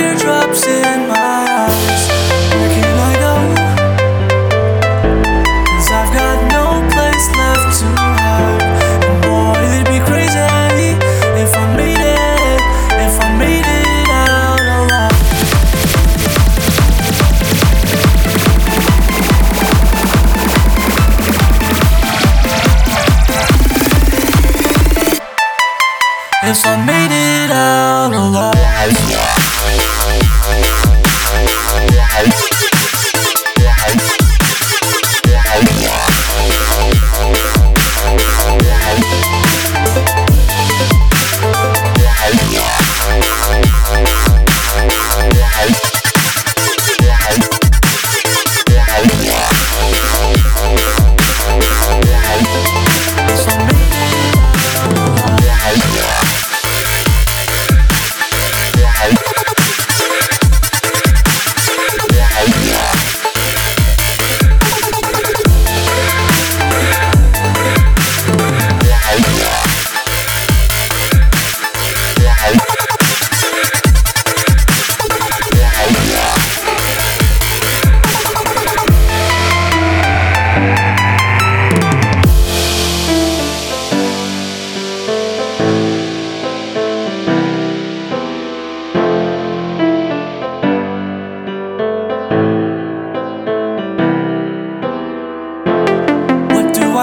teardrops in my eyes. Where can I go? i I've got no place left to hide. And boy, it'd be crazy if I made it, if I made it out alive. If I made it out alive. Thank you.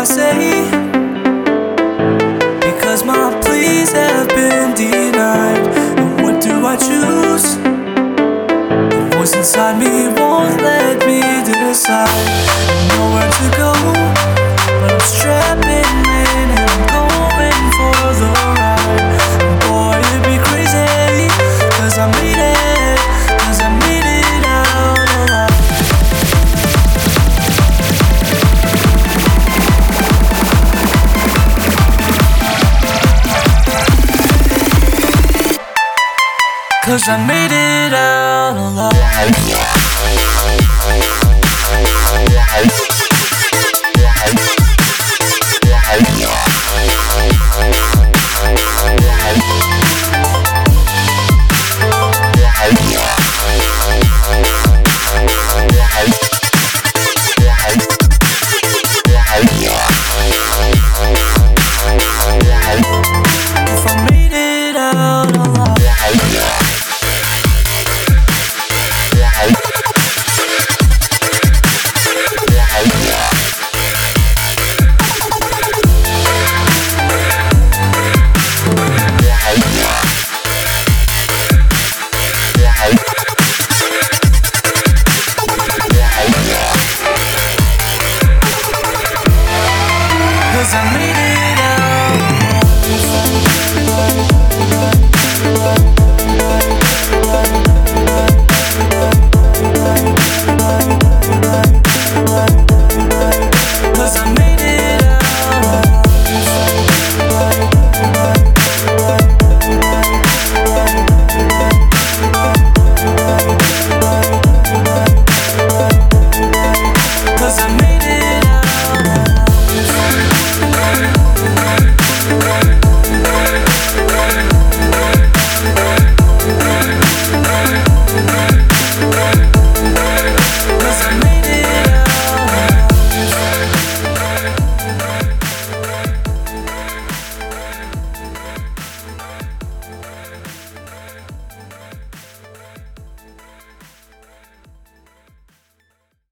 Say? Because my pleas have been denied. And what do I choose? The voice inside me won't let me decide. Nowhere to go, but I'm strapping in and I'm going for the ride. Cause I made it out alive. Cause I made it